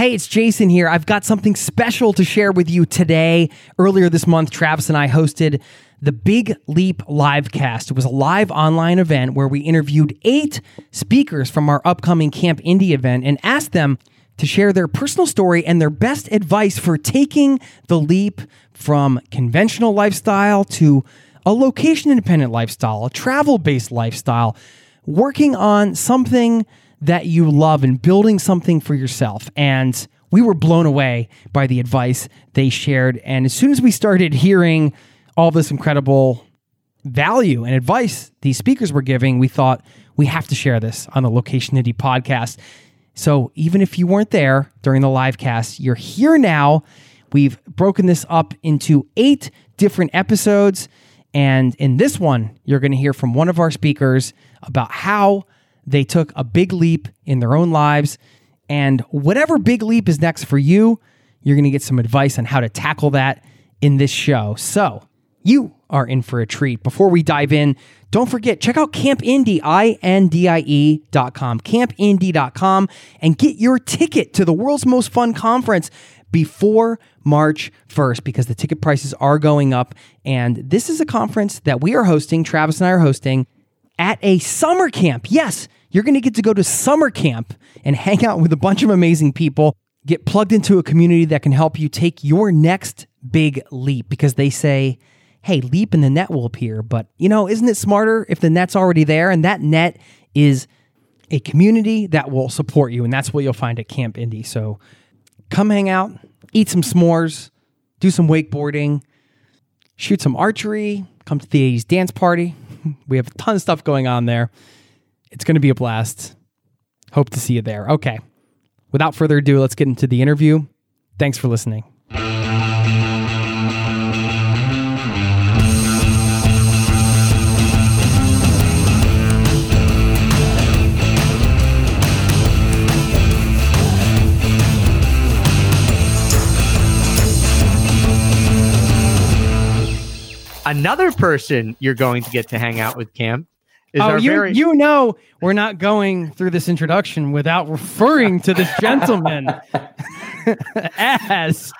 Hey, it's Jason here. I've got something special to share with you today. Earlier this month, Travis and I hosted the Big Leap Livecast. It was a live online event where we interviewed eight speakers from our upcoming Camp Indie event and asked them to share their personal story and their best advice for taking the leap from conventional lifestyle to a location independent lifestyle, a travel based lifestyle, working on something that you love and building something for yourself. And we were blown away by the advice they shared. And as soon as we started hearing all this incredible value and advice these speakers were giving, we thought we have to share this on the Location Indie podcast. So even if you weren't there during the live cast, you're here now. We've broken this up into eight different episodes. And in this one, you're going to hear from one of our speakers about how they took a big leap in their own lives. And whatever big leap is next for you, you're going to get some advice on how to tackle that in this show. So you are in for a treat. Before we dive in, don't forget, check out Camp Indie, I-N-D-I-E dot com, campindie.com, and get your ticket to the world's most fun conference before March 1st because the ticket prices are going up. And this is a conference that we are hosting, Travis and I are hosting at a summer camp. Yes, you're going to get to go to summer camp and hang out with a bunch of amazing people, get plugged into a community that can help you take your next big leap because they say, hey, leap and the net will appear. But, you know, isn't it smarter if the net's already there? And that net is a community that will support you. And that's what you'll find at Camp Indie. So come hang out, eat some s'mores, do some wakeboarding, shoot some archery, come to the 80s dance party. We have a ton of stuff going on there. It's going to be a blast. Hope to see you there. Okay. Without further ado, let's get into the interview. Thanks for listening. Another person you're going to get to hang out with, Cam, oh, you, very you know we're not going through this introduction without referring to this gentleman as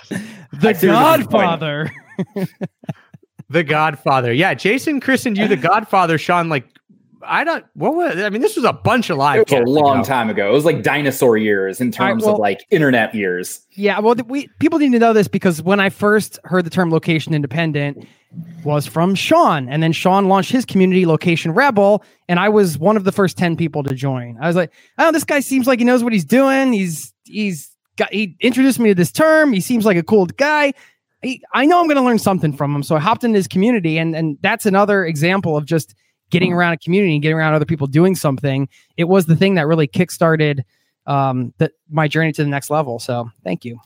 the Godfather. the Godfather. Yeah, Jason christened you the Godfather, Sean. Like, I don't. What was? I mean, this was a bunch of live. It was a long ago. time ago. It was like dinosaur years in terms well- of like internet years. Yeah, well, we people need to know this because when I first heard the term location independent was from Sean, and then Sean launched his community, Location Rebel, and I was one of the first ten people to join. I was like, oh, this guy seems like he knows what he's doing. He's he's got he introduced me to this term. He seems like a cool guy. He, I know I'm going to learn something from him, so I hopped in his community, and and that's another example of just getting around a community and getting around other people doing something. It was the thing that really kickstarted um that my journey to the next level. So thank you.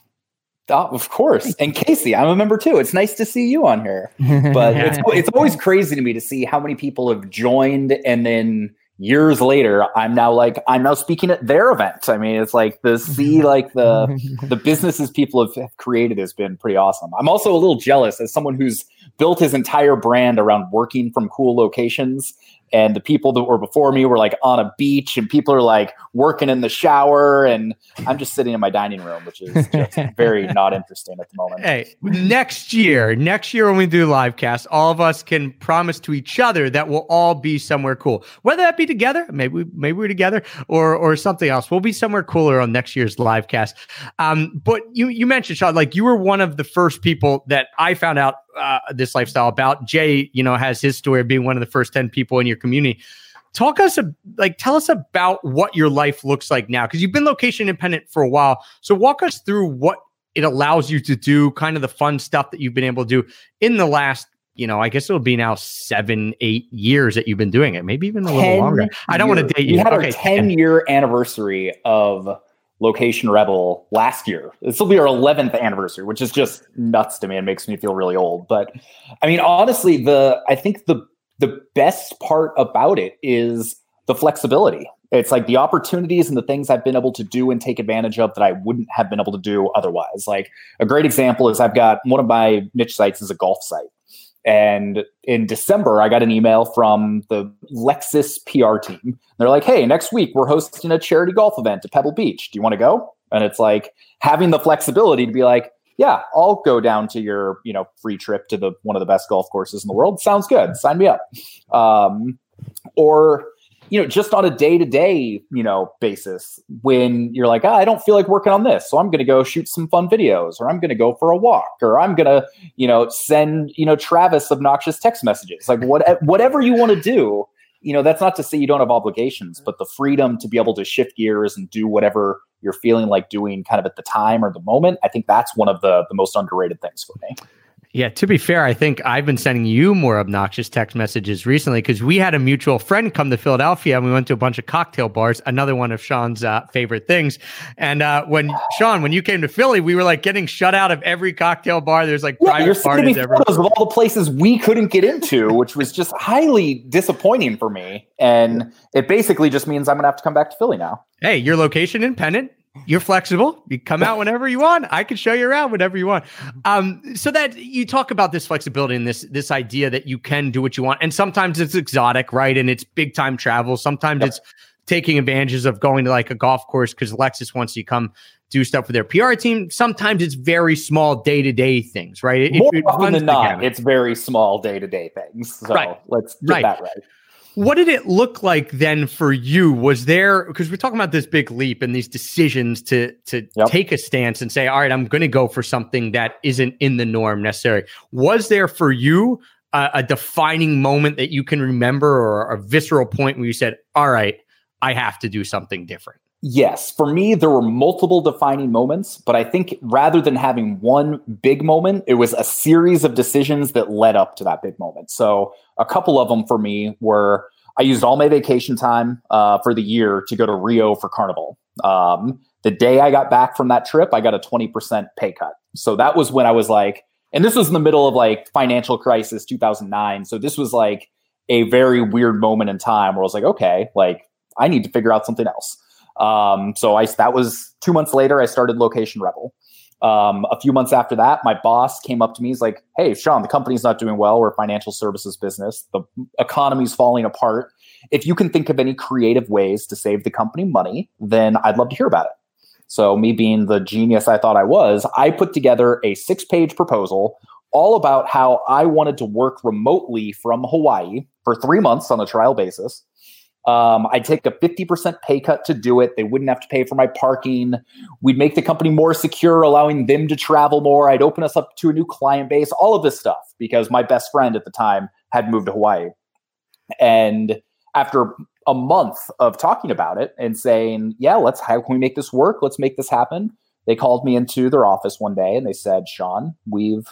Oh, of course. And Casey, I'm a member too. It's nice to see you on here. But it's it's always crazy to me to see how many people have joined and then years later I'm now like I'm now speaking at their event. I mean, it's like the see like the the businesses people have, have created has been pretty awesome. I'm also a little jealous as someone who's built his entire brand around working from cool locations. And the people that were before me were like on a beach, and people are like working in the shower, and I'm just sitting in my dining room, which is just very not interesting at the moment. Hey, next year, next year when we do live cast, all of us can promise to each other that we'll all be somewhere cool. Whether that be together, maybe we, maybe we're together, or or something else. We'll be somewhere cooler on next year's live cast. Um, but you you mentioned Sean, like you were one of the first people that I found out uh, this lifestyle about. Jay, you know, has his story of being one of the first ten people in your community. Talk us like tell us about what your life looks like now because you've been location independent for a while. So walk us through what it allows you to do, kind of the fun stuff that you've been able to do in the last, you know, I guess it'll be now seven, eight years that you've been doing it, maybe even a little 10 longer. I don't want to date you. We had okay, our 10 year anniversary of Location Rebel last year. This will be our 11th anniversary, which is just nuts to me. It makes me feel really old. But I mean, honestly, the I think the the best part about it is the flexibility. It's like the opportunities and the things I've been able to do and take advantage of that I wouldn't have been able to do otherwise. Like a great example is I've got one of my niche sites is a golf site. And in December, I got an email from the Lexus PR team. They're like, hey, next week we're hosting a charity golf event at Pebble Beach. Do you want to go? And it's like having the flexibility to be like, yeah, I'll go down to your, you know, free trip to the one of the best golf courses in the world. Sounds good. Sign me up. Um, or you know, just on a day to day, you know, basis when you're like, ah, I don't feel like working on this. So I'm going to go shoot some fun videos or I'm going to go for a walk or I'm going to, you know, send, you know, Travis obnoxious text messages. Like what, whatever you want to do, you know, that's not to say you don't have obligations, but the freedom to be able to shift gears and do whatever you're feeling like doing kind of at the time or the moment. I think that's one of the, the most underrated things for me. Yeah, to be fair, I think I've been sending you more obnoxious text messages recently because we had a mutual friend come to Philadelphia and we went to a bunch of cocktail bars, another one of Sean's uh, favorite things. And uh, when Sean, when you came to Philly, we were like getting shut out of every cocktail bar. There's like yeah, private you're parties everywhere. With all the places we couldn't get into, which was just highly disappointing for me. And it basically just means I'm going to have to come back to Philly now. Hey, your location independent you're flexible. You come out whenever you want. I can show you around whenever you want. Um, so that you talk about this flexibility and this this idea that you can do what you want. And sometimes it's exotic, right? And it's big time travel. Sometimes yep. it's taking advantages of going to like a golf course because Lexus wants you to come do stuff with their PR team. Sometimes it's very small day to day things, right? It, More it, often than not, it's very small day to day things. So right. let's get right. that right. What did it look like then for you? Was there because we're talking about this big leap and these decisions to to yep. take a stance and say, all right, I'm going to go for something that isn't in the norm necessarily. Was there for you a, a defining moment that you can remember or a visceral point where you said, all right, I have to do something different? Yes, for me, there were multiple defining moments, but I think rather than having one big moment, it was a series of decisions that led up to that big moment. So, a couple of them for me were I used all my vacation time uh, for the year to go to Rio for Carnival. Um, the day I got back from that trip, I got a 20% pay cut. So, that was when I was like, and this was in the middle of like financial crisis 2009. So, this was like a very weird moment in time where I was like, okay, like I need to figure out something else. Um, so I that was two months later. I started Location Rebel. Um, a few months after that, my boss came up to me. He's like, "Hey, Sean, the company's not doing well. We're a financial services business. The economy's falling apart. If you can think of any creative ways to save the company money, then I'd love to hear about it." So, me being the genius I thought I was, I put together a six-page proposal all about how I wanted to work remotely from Hawaii for three months on a trial basis um, I'd take a 50% pay cut to do it. They wouldn't have to pay for my parking. We'd make the company more secure, allowing them to travel more. I'd open us up to a new client base, all of this stuff, because my best friend at the time had moved to Hawaii. And after a month of talking about it and saying, yeah, let's, how can we make this work? Let's make this happen. They called me into their office one day and they said, Sean, we've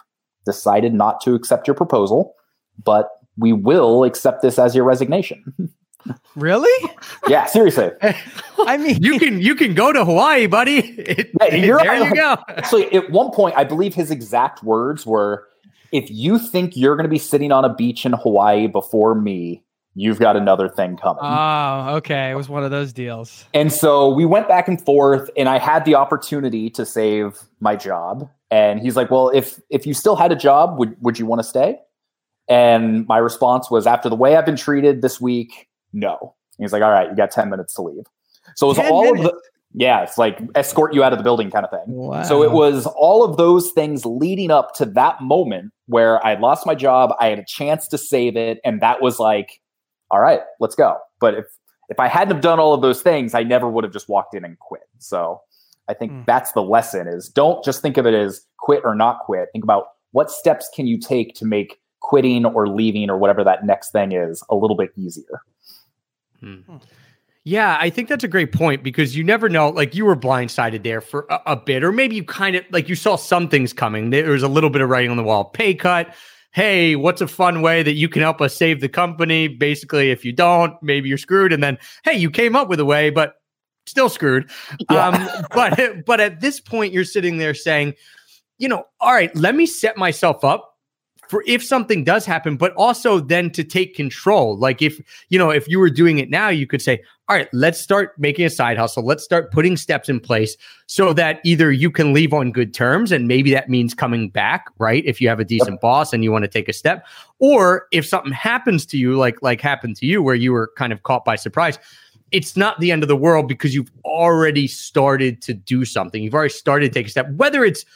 decided not to accept your proposal, but we will accept this as your resignation. Really? Yeah, seriously. I mean, you can you can go to Hawaii, buddy. It, yeah, there right. you go. Actually, at one point, I believe his exact words were, "If you think you're going to be sitting on a beach in Hawaii before me, you've got another thing coming." Oh, okay. It was one of those deals. And so we went back and forth, and I had the opportunity to save my job. And he's like, "Well, if if you still had a job, would would you want to stay?" And my response was, "After the way I've been treated this week." No. he's like, all right, you got 10 minutes to leave. So it was all minutes. of the, yeah, it's like escort you out of the building kind of thing. Wow. So it was all of those things leading up to that moment where I lost my job. I had a chance to save it. And that was like, all right, let's go. But if, if I hadn't have done all of those things, I never would have just walked in and quit. So I think mm. that's the lesson is don't just think of it as quit or not quit. Think about what steps can you take to make quitting or leaving or whatever that next thing is a little bit easier. Hmm. Yeah, I think that's a great point because you never know. Like you were blindsided there for a, a, bit, or maybe you kind of like you saw some things coming. There was a little bit of writing on the wall. Pay cut. Hey, what's a fun way that you can help us save the company? Basically, if you don't, maybe you're screwed. And then, hey, you came up with a way, but still screwed. Yeah. Um, but but at this point, you're sitting there saying, you know, all right, let me set myself up for if something does happen, but also then to take control. Like if, you know, if you were doing it now, you could say, all right, let's start making a side hustle. Let's start putting steps in place so that either you can leave on good terms and maybe that means coming back, right? If you have a decent boss and you want to take a step, or if something happens to you, like like happened to you where you were kind of caught by surprise, it's not the end of the world because you've already started to do something. You've already started to take a step, whether it's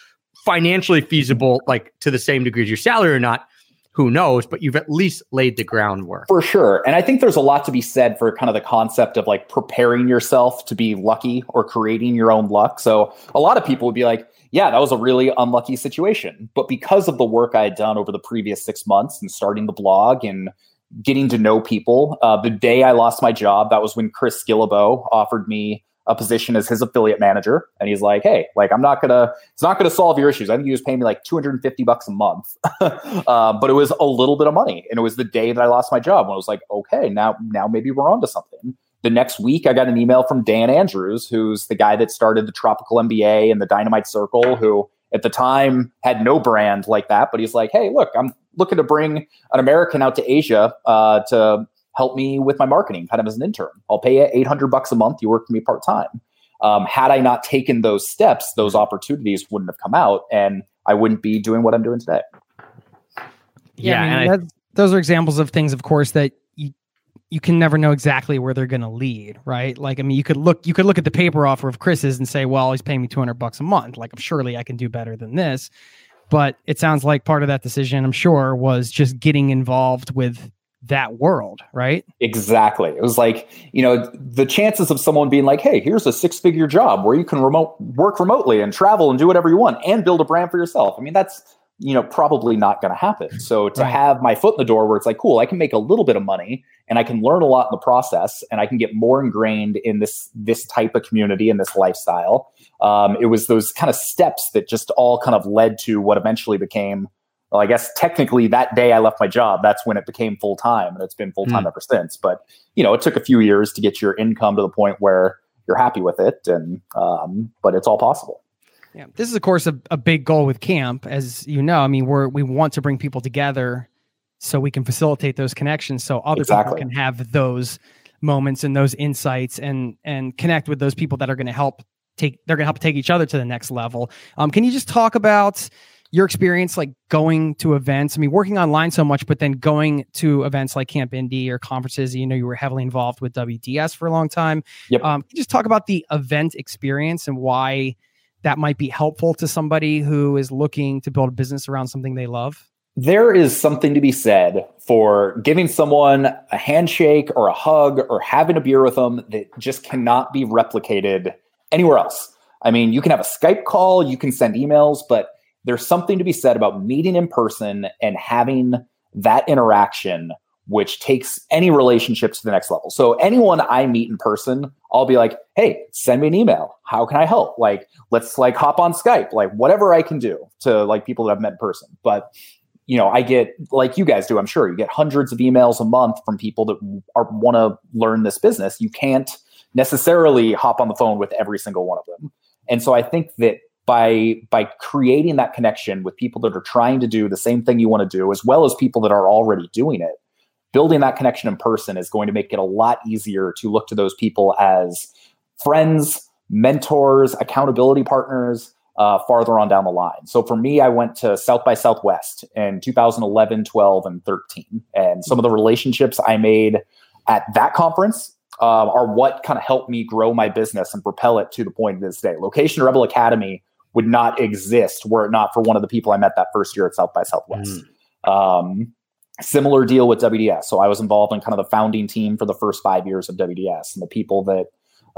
financially feasible, like to the same degree as your salary or not, who knows, but you've at least laid the groundwork. For sure. And I think there's a lot to be said for kind of the concept of like preparing yourself to be lucky or creating your own luck. So a lot of people would be like, yeah, that was a really unlucky situation. But because of the work I had done over the previous six months and starting the blog and getting to know people, uh, the day I lost my job, that was when Chris Guillebeau offered me a position as his affiliate manager. And he's like, hey, like I'm not gonna, it's not gonna solve your issues. I think he was paying me like 250 bucks a month. uh, but it was a little bit of money. And it was the day that I lost my job when I was like, okay, now now maybe we're on to something. The next week I got an email from Dan Andrews, who's the guy that started the Tropical MBA and the Dynamite Circle, who at the time had no brand like that. But he's like, hey, look, I'm looking to bring an American out to Asia uh, to help me with my marketing kind of as an intern. I'll pay you 800 bucks a month. You work for me part time. Um, had I not taken those steps, those opportunities wouldn't have come out and I wouldn't be doing what I'm doing today. Yeah. yeah I mean, those are examples of things, of course, that you, you can never know exactly where they're going to lead, right? Like, I mean, you could look, you could look at the paper offer of Chris's and say, well, he's paying me 200 bucks a month. Like, surely I can do better than this. But it sounds like part of that decision, I'm sure, was just getting involved with that world, right? Exactly. It was like, you know, the chances of someone being like, hey, here's a six figure job where you can remote work remotely and travel and do whatever you want and build a brand for yourself. I mean, that's, you know, probably not going to happen. So to right. have my foot in the door where it's like, cool, I can make a little bit of money and I can learn a lot in the process and I can get more ingrained in this, this type of community and this lifestyle. Um, it was those kind of steps that just all kind of led to what eventually became well, I guess technically that day I left my job, that's when it became full time, and it's been full time mm. ever since. But you know, it took a few years to get your income to the point where you're happy with it, and um, but it's all possible. Yeah, this is of course a, a big goal with camp, as you know. I mean, we're we want to bring people together so we can facilitate those connections, so other exactly. people can have those moments and those insights, and and connect with those people that are going to help take they're going to help take each other to the next level. Um, can you just talk about? Your experience like going to events i mean working online so much but then going to events like camp indie or conferences you know you were heavily involved with wds for a long time yep. um, just talk about the event experience and why that might be helpful to somebody who is looking to build a business around something they love there is something to be said for giving someone a handshake or a hug or having a beer with them that just cannot be replicated anywhere else. I mean, you can have a Skype call, you can send emails, but there's something to be said about meeting in person and having that interaction which takes any relationships to the next level. So anyone I meet in person, I'll be like, "Hey, send me an email. How can I help? Like, let's like hop on Skype, like whatever I can do to like people that I've met in person." But you know, I get like you guys do, I'm sure you get hundreds of emails a month from people that are want to learn this business. You can't necessarily hop on the phone with every single one of them. And so I think that by by creating that connection with people that are trying to do the same thing you want to do as well as people that are already doing it building that connection in person is going to make it a lot easier to look to those people as friends mentors accountability partners uh, farther on down the line so for me i went to south by southwest in 2011 12 and 13 and some of the relationships i made at that conference um, are what kind of helped me grow my business and propel it to the point of this day. Location Rebel Academy would not exist were it not for one of the people I met that first year at South by Southwest. Mm. Um, similar deal with WDS. So I was involved in kind of the founding team for the first five years of WDS, and the people that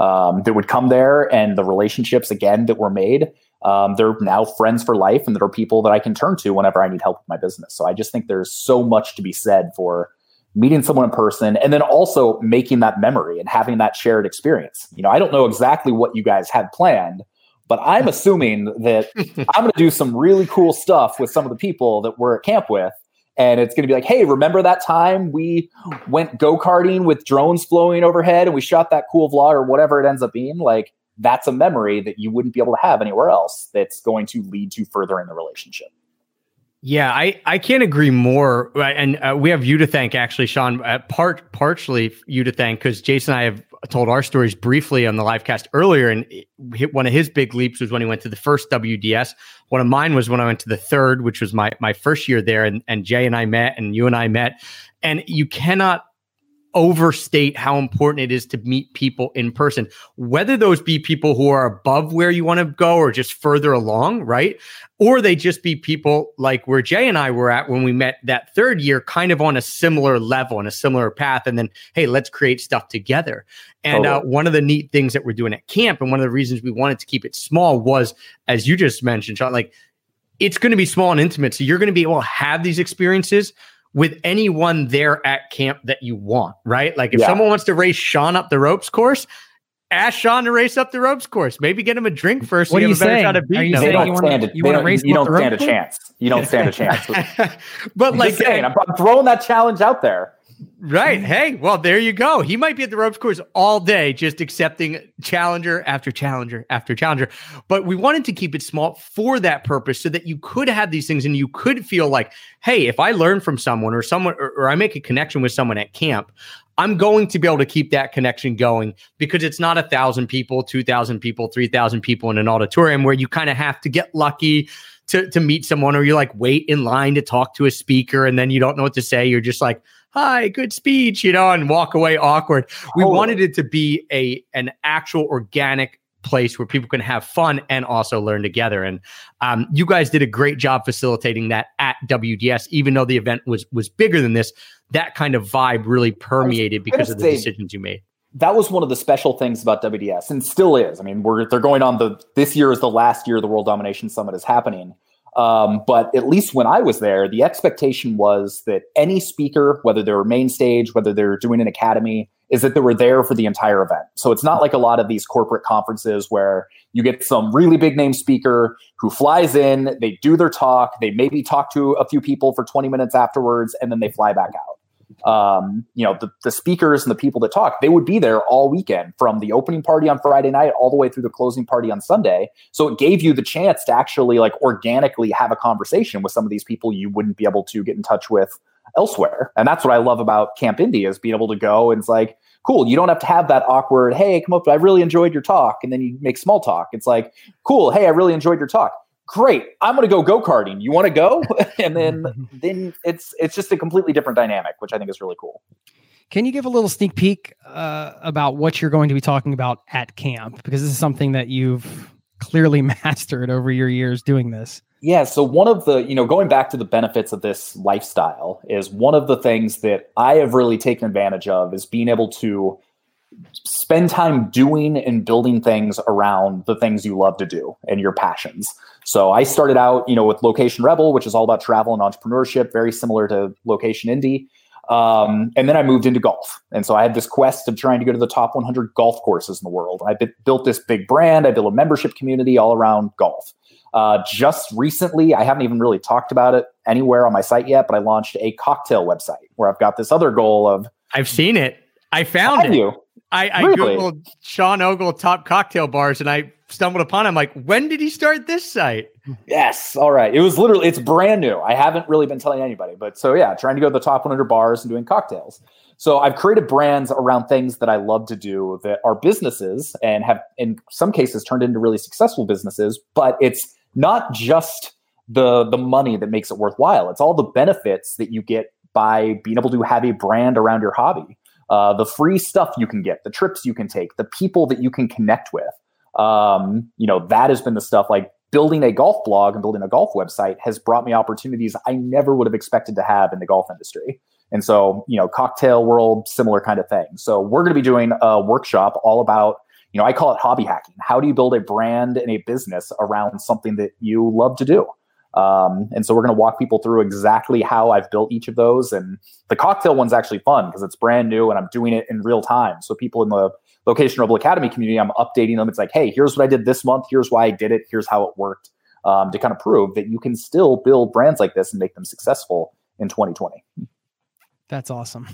um, that would come there and the relationships again that were made. Um, they're now friends for life, and there are people that I can turn to whenever I need help with my business. So I just think there's so much to be said for meeting someone in person and then also making that memory and having that shared experience. You know, I don't know exactly what you guys had planned, but I'm assuming that I'm going to do some really cool stuff with some of the people that we're at camp with. And it's going to be like, hey, remember that time we went go karting with drones flowing overhead and we shot that cool vlog or whatever it ends up being? Like, that's a memory that you wouldn't be able to have anywhere else that's going to lead to furthering the relationship. Yeah, I, I can't agree more. And uh, we have you to thank, actually, Sean, uh, part partially you to thank because Jason and I have told our stories briefly on the live cast earlier. And one of his big leaps was when he went to the first WDS. One of mine was when I went to the third, which was my, my first year there. And, and Jay and I met, and you and I met. And you cannot overstate how important it is to meet people in person, whether those be people who are above where you want to go or just further along, right? Or they just be people like where Jay and I were at when we met that third year, kind of on a similar level and a similar path. And then, hey, let's create stuff together. And uh, one of the neat things that we're doing at camp, and one of the reasons we wanted to keep it small was, as you just mentioned, Sean, like it's going to be small and intimate. So you're going to be able to have these experiences with anyone there at camp that you want, right? Like if yeah. someone wants to race Sean up the ropes course, ask Sean to race up the ropes course. Maybe get him a drink first. What so are you saying? Are you saying you want to you want to race? You don't stand a chance. You don't stand a chance. but like, saying, I'm, I'm throwing that challenge out there. Right. Mm-hmm. Hey, well, there you go. He might be at the ropes course all day, just accepting challenger after challenger after challenger. But we wanted to keep it small for that purpose so that you could have these things and you could feel like, hey, if I learn from someone or someone or, or I make a connection with someone at camp, I'm going to be able to keep that connection going because it's not a thousand people, 2,000 people, 3,000 people in an auditorium where you kind of have to get lucky to, to meet someone or you like wait in line to talk to a speaker and then you don't know what to say. You're just like, hi, good speech, you know, and walk away awkward. We wanted it to be a an actual organic place where people can have fun and also learn together. And um, you guys did a great job facilitating that at WDS, even though the event was was bigger than this. That kind of vibe really permeated because of the decisions you made. That was one of the special things about WDS, and still is. I mean, we're they're going on the this year is the last year the World Domination Summit is happening. Um, but at least when I was there, the expectation was that any speaker, whether they're main stage, whether they're doing an academy, is that they were there for the entire event. So it's not like a lot of these corporate conferences where you get some really big name speaker who flies in, they do their talk, they maybe talk to a few people for 20 minutes afterwards, and then they fly back out um, you know, the, the speakers and the people that talk, they would be there all weekend from the opening party on Friday night all the way through the closing party on Sunday. So it gave you the chance to actually like organically have a conversation with some of these people you wouldn't be able to get in touch with elsewhere. And that's what I love about Camp Indie is being able to go and it's like, cool, you don't have to have that awkward, hey, come up, I really enjoyed your talk. And then you make small talk. It's like, cool, hey, I really enjoyed your talk great i'm going to go go-karting. You want to go? And then then it's it's just a completely different dynamic which i think is really cool. Can you give a little sneak peek uh, about what you're going to be talking about at camp? Because this is something that you've clearly mastered over your years doing this. Yeah so one of the you know going back to the benefits of this lifestyle is one of the things that i have really taken advantage of is being able to spend time doing and building things around the things you love to do and your passions. So I started out, you know, with Location Rebel, which is all about travel and entrepreneurship, very similar to Location Indie. Um, and then I moved into golf. And so I had this quest of trying to go to the top 100 golf courses in the world. I built this big brand. I built a membership community all around golf. Uh, just recently, I haven't even really talked about it anywhere on my site yet, but I launched a cocktail website where I've got this other goal of. I've seen it. I found it. You. I, I really? googled Sean Ogle top cocktail bars and I stumbled upon. Him. I'm like, when did he start this site? Yes, all right. It was literally it's brand new. I haven't really been telling anybody, but so yeah, trying to go to the top 100 bars and doing cocktails. So I've created brands around things that I love to do that are businesses and have in some cases turned into really successful businesses. But it's not just the the money that makes it worthwhile. It's all the benefits that you get by being able to have a brand around your hobby uh, the free stuff you can get, the trips you can take, the people that you can connect with. Um, you know, that has been the stuff like building a golf blog and building a golf website has brought me opportunities I never would have expected to have in the golf industry. And so, you know, cocktail world, similar kind of thing. So we're going to be doing a workshop all about, you know, I call it hobby hacking. How do you build a brand and a business around something that you love to do? Um, and so we're going to walk people through exactly how I've built each of those. And the cocktail one's actually fun because it's brand new and I'm doing it in real time. So people in the Location Rebel Academy community, I'm updating them. It's like, hey, here's what I did this month. Here's why I did it. Here's how it worked um, to kind of prove that you can still build brands like this and make them successful in 2020. That's awesome.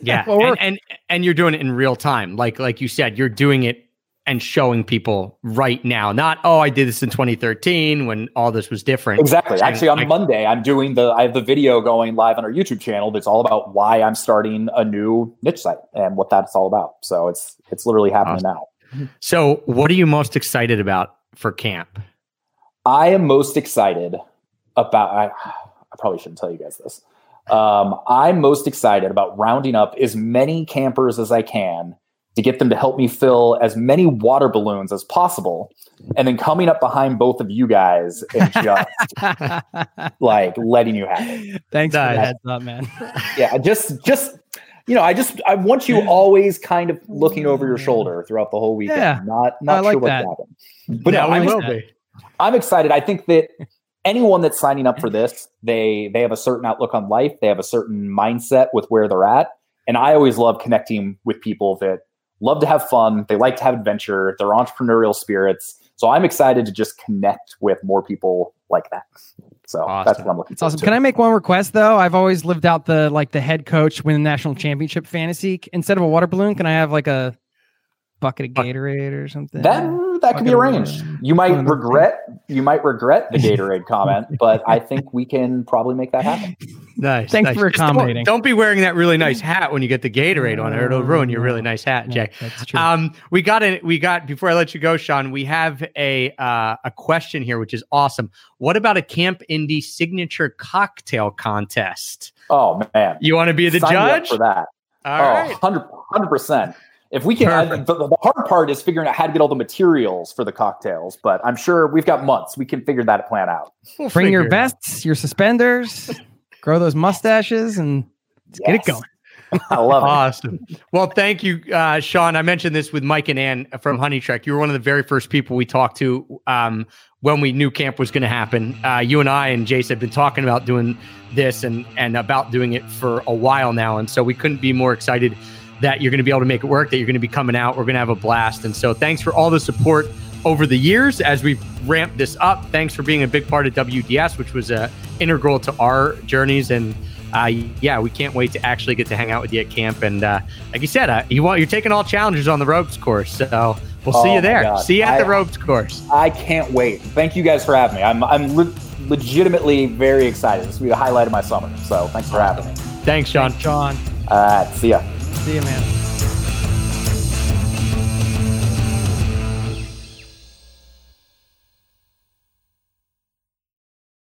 yeah, well, and, and and you're doing it in real time. Like like you said, you're doing it and showing people right now. Not, oh, I did this in 2013 when all this was different. Exactly. Actually, on Monday, I'm doing the I have the video going live on our YouTube channel that's all about why I'm starting a new niche site and what that's all about. So it's it's literally happening awesome. now. So, what are you most excited about for camp? I am most excited about I, I probably shouldn't tell you guys this. Um, I'm most excited about rounding up as many campers as I can to get them to help me fill as many water balloons as possible, and then coming up behind both of you guys and just like letting you have it. Thanks for Nice. the heads up, man. Yeah, just just you know, I just I want you always kind of looking over your shoulder throughout the whole weekend. Yeah, not oh, not I like sure what's that. happening. But yeah, no, we I'm, will be. I'm excited. I think that anyone that's signing up for this, they they have a certain outlook on life. They have a certain mindset with where they're at. And I always love connecting with people that love to have fun. They like to have adventure. They're entrepreneurial spirits. So I'm excited to just connect with more people like that. So that's what I'm looking It's awesome. Can. I make one request though? I've always lived out the like the head coach win the national championship fantasy. Instead of a water balloon, can I have like a bucket of Gatorade or something? That that could be arranged. You might regret you might regret the Gatorade comment, but I think we can probably make that happen. Nice. Thanks nice. for Just don't- accommodating. Don't, be wearing that really nice hat when you get the Gatorade on it. It'll ruin your really nice hat, Yeah, that's true. Um, we got it. We got before I let you go, Sean. We have a uh, a question here, which is awesome. What about a Camp Indie signature cocktail contest? Oh man. You want to be the Sign me up judge? for that. All oh, right. 100 percent. If we can, I, the, the hard part is figuring out how to get all the materials for the cocktails. But I'm sure we've got months. We can figure that plan out. We'll Bring your figure it out. vests, your suspenders, grow those mustaches, and let's get it going. I love it. Awesome. Well, thank you, uh, Sean. I mentioned this with Mike and Ann from Honey Trek. You were one of the very first people we talked to um, when we knew camp was going to happen. Uh, you and I and Jace have been talking about doing this and and about doing it for a while now, and so we couldn't be more excited that you're going to be able to make it work. That you're going to be coming out. We're going to have a blast, and so thanks for all the support over the years as we've ramped this up. Thanks for being a big part of WDS, which was uh, integral to our journeys and uh, yeah, we can't wait to actually get to hang out with you at camp. And uh, like you said, uh, you want you're taking all challenges on the ropes course, so we'll see Oh you there. See you at I- the ropes course. I can't wait. Thank you guys for having me. I'm I'm le- legitimately very excited. This will be the highlight of my summer. So thanks for having me. Thanks, Sean. John, All right, see ya. see you, man.